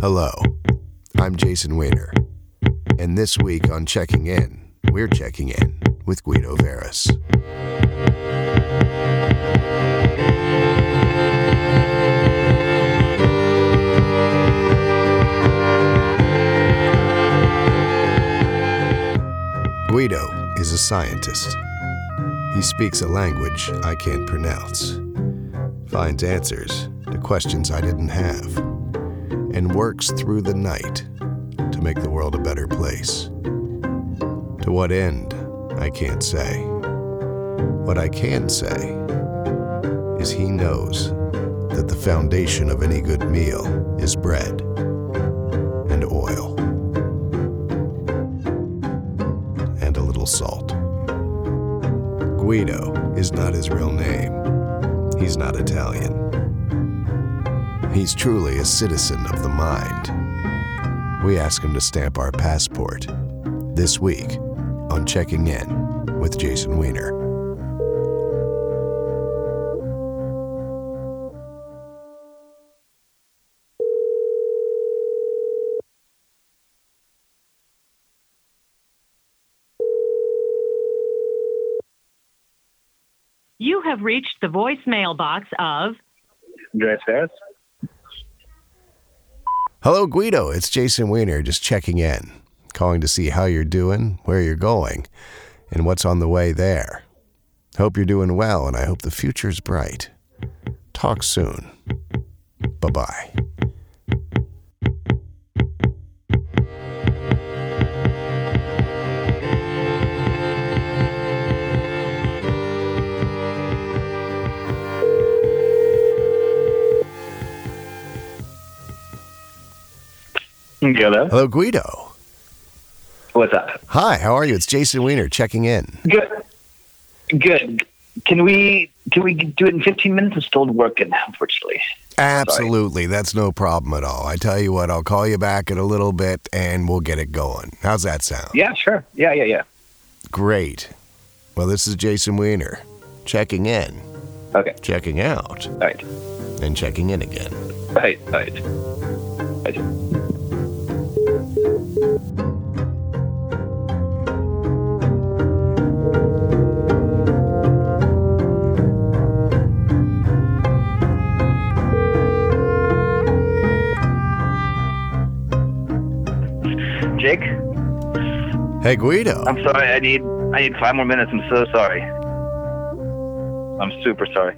Hello, I'm Jason Weiner, and this week on Checking In, we're checking in with Guido Veras. Guido is a scientist. He speaks a language I can't pronounce, finds answers to questions I didn't have, and works through the night to make the world a better place. To what end, I can't say. What I can say is he knows that the foundation of any good meal is bread and oil and a little salt. Guido is not his real name. He's not Italian. He's truly a citizen of the mind. We ask him to stamp our passport this week on Checking In with Jason Weiner. You have reached the voicemail box of Andreas Ferris? Hello, Guido. It's Jason Weiner just checking in, calling to see how you're doing, where you're going, and what's on the way there. Hope you're doing well, and I hope the future's bright. Talk soon. Bye bye. Hello. Hello, Guido. What's up? Hi, how are you? It's Jason Weiner checking in. Good. Good. Can we can we do it in 15 minutes? I'm still working, unfortunately. Absolutely. That's no problem at all. I tell you what, I'll call you back in a little bit and we'll get it going. How's that sound? Yeah, sure. Yeah, yeah, yeah. Great. Well, this is Jason Weiner checking in, Okay. checking out, All right. and checking in again. All right. All right. All right. Jake, Hey, Guido. I'm sorry. I need I need five more minutes. I'm so sorry. I'm super sorry.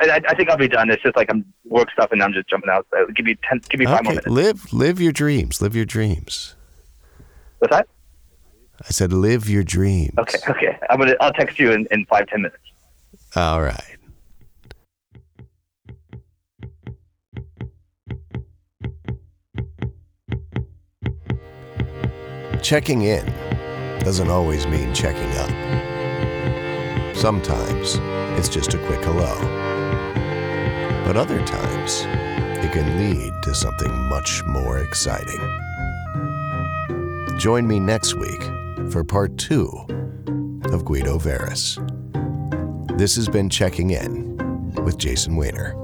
I, I, think I'll be done. It's just like I'm work stuff and I'm just jumping out. So give me ten. Give me five more minutes. live live your dreams. Live your dreams. What's that? I said live your dreams. Okay. Okay. I'm gonna. I'll text you in, in five ten minutes. All right. Checking in doesn't always mean checking up. Sometimes it's just a quick hello. But other times, it can lead to something much more exciting. Join me next week for part two of Guido Veras. This has been Checking In with Jason Weiner.